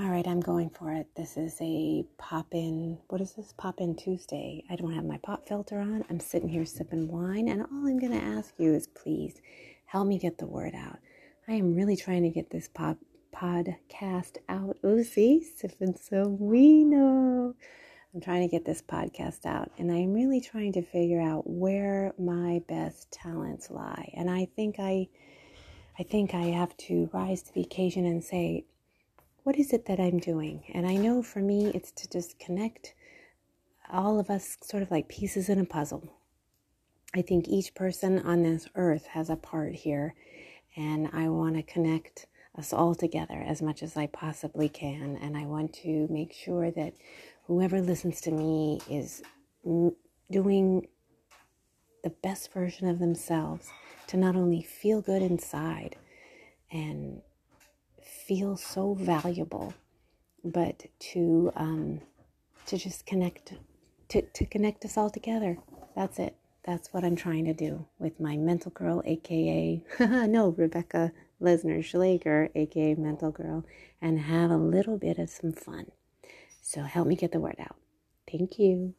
All right, I'm going for it. This is a pop in. What is this? Pop in Tuesday. I don't have my pop filter on. I'm sitting here sipping wine, and all I'm going to ask you is please help me get the word out. I am really trying to get this pop podcast out. Oh, see, sipping some vino. I'm trying to get this podcast out, and I'm really trying to figure out where my best talents lie. And I think I, I think I have to rise to the occasion and say, what is it that I'm doing? And I know for me, it's to just connect all of us sort of like pieces in a puzzle. I think each person on this earth has a part here, and I want to connect us all together as much as I possibly can. And I want to make sure that whoever listens to me is doing the best version of themselves to not only feel good inside and feel so valuable, but to um, to just connect to, to connect us all together. That's it. That's what I'm trying to do with my mental girl, aka no Rebecca Lesnar Schlager, aka Mental Girl, and have a little bit of some fun. So help me get the word out. Thank you.